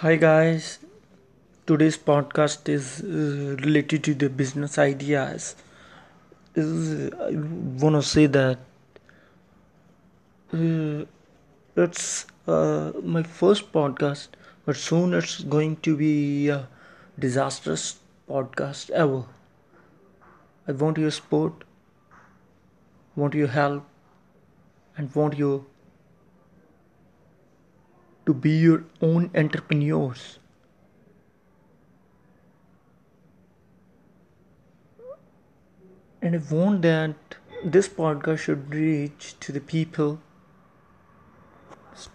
Hi guys, today's podcast is uh, related to the business ideas. Is I wanna say that uh, it's uh, my first podcast, but soon it's going to be a disastrous podcast ever. I want your support, want your help, and want you to be your own entrepreneurs. And I want that this podcast should reach to the people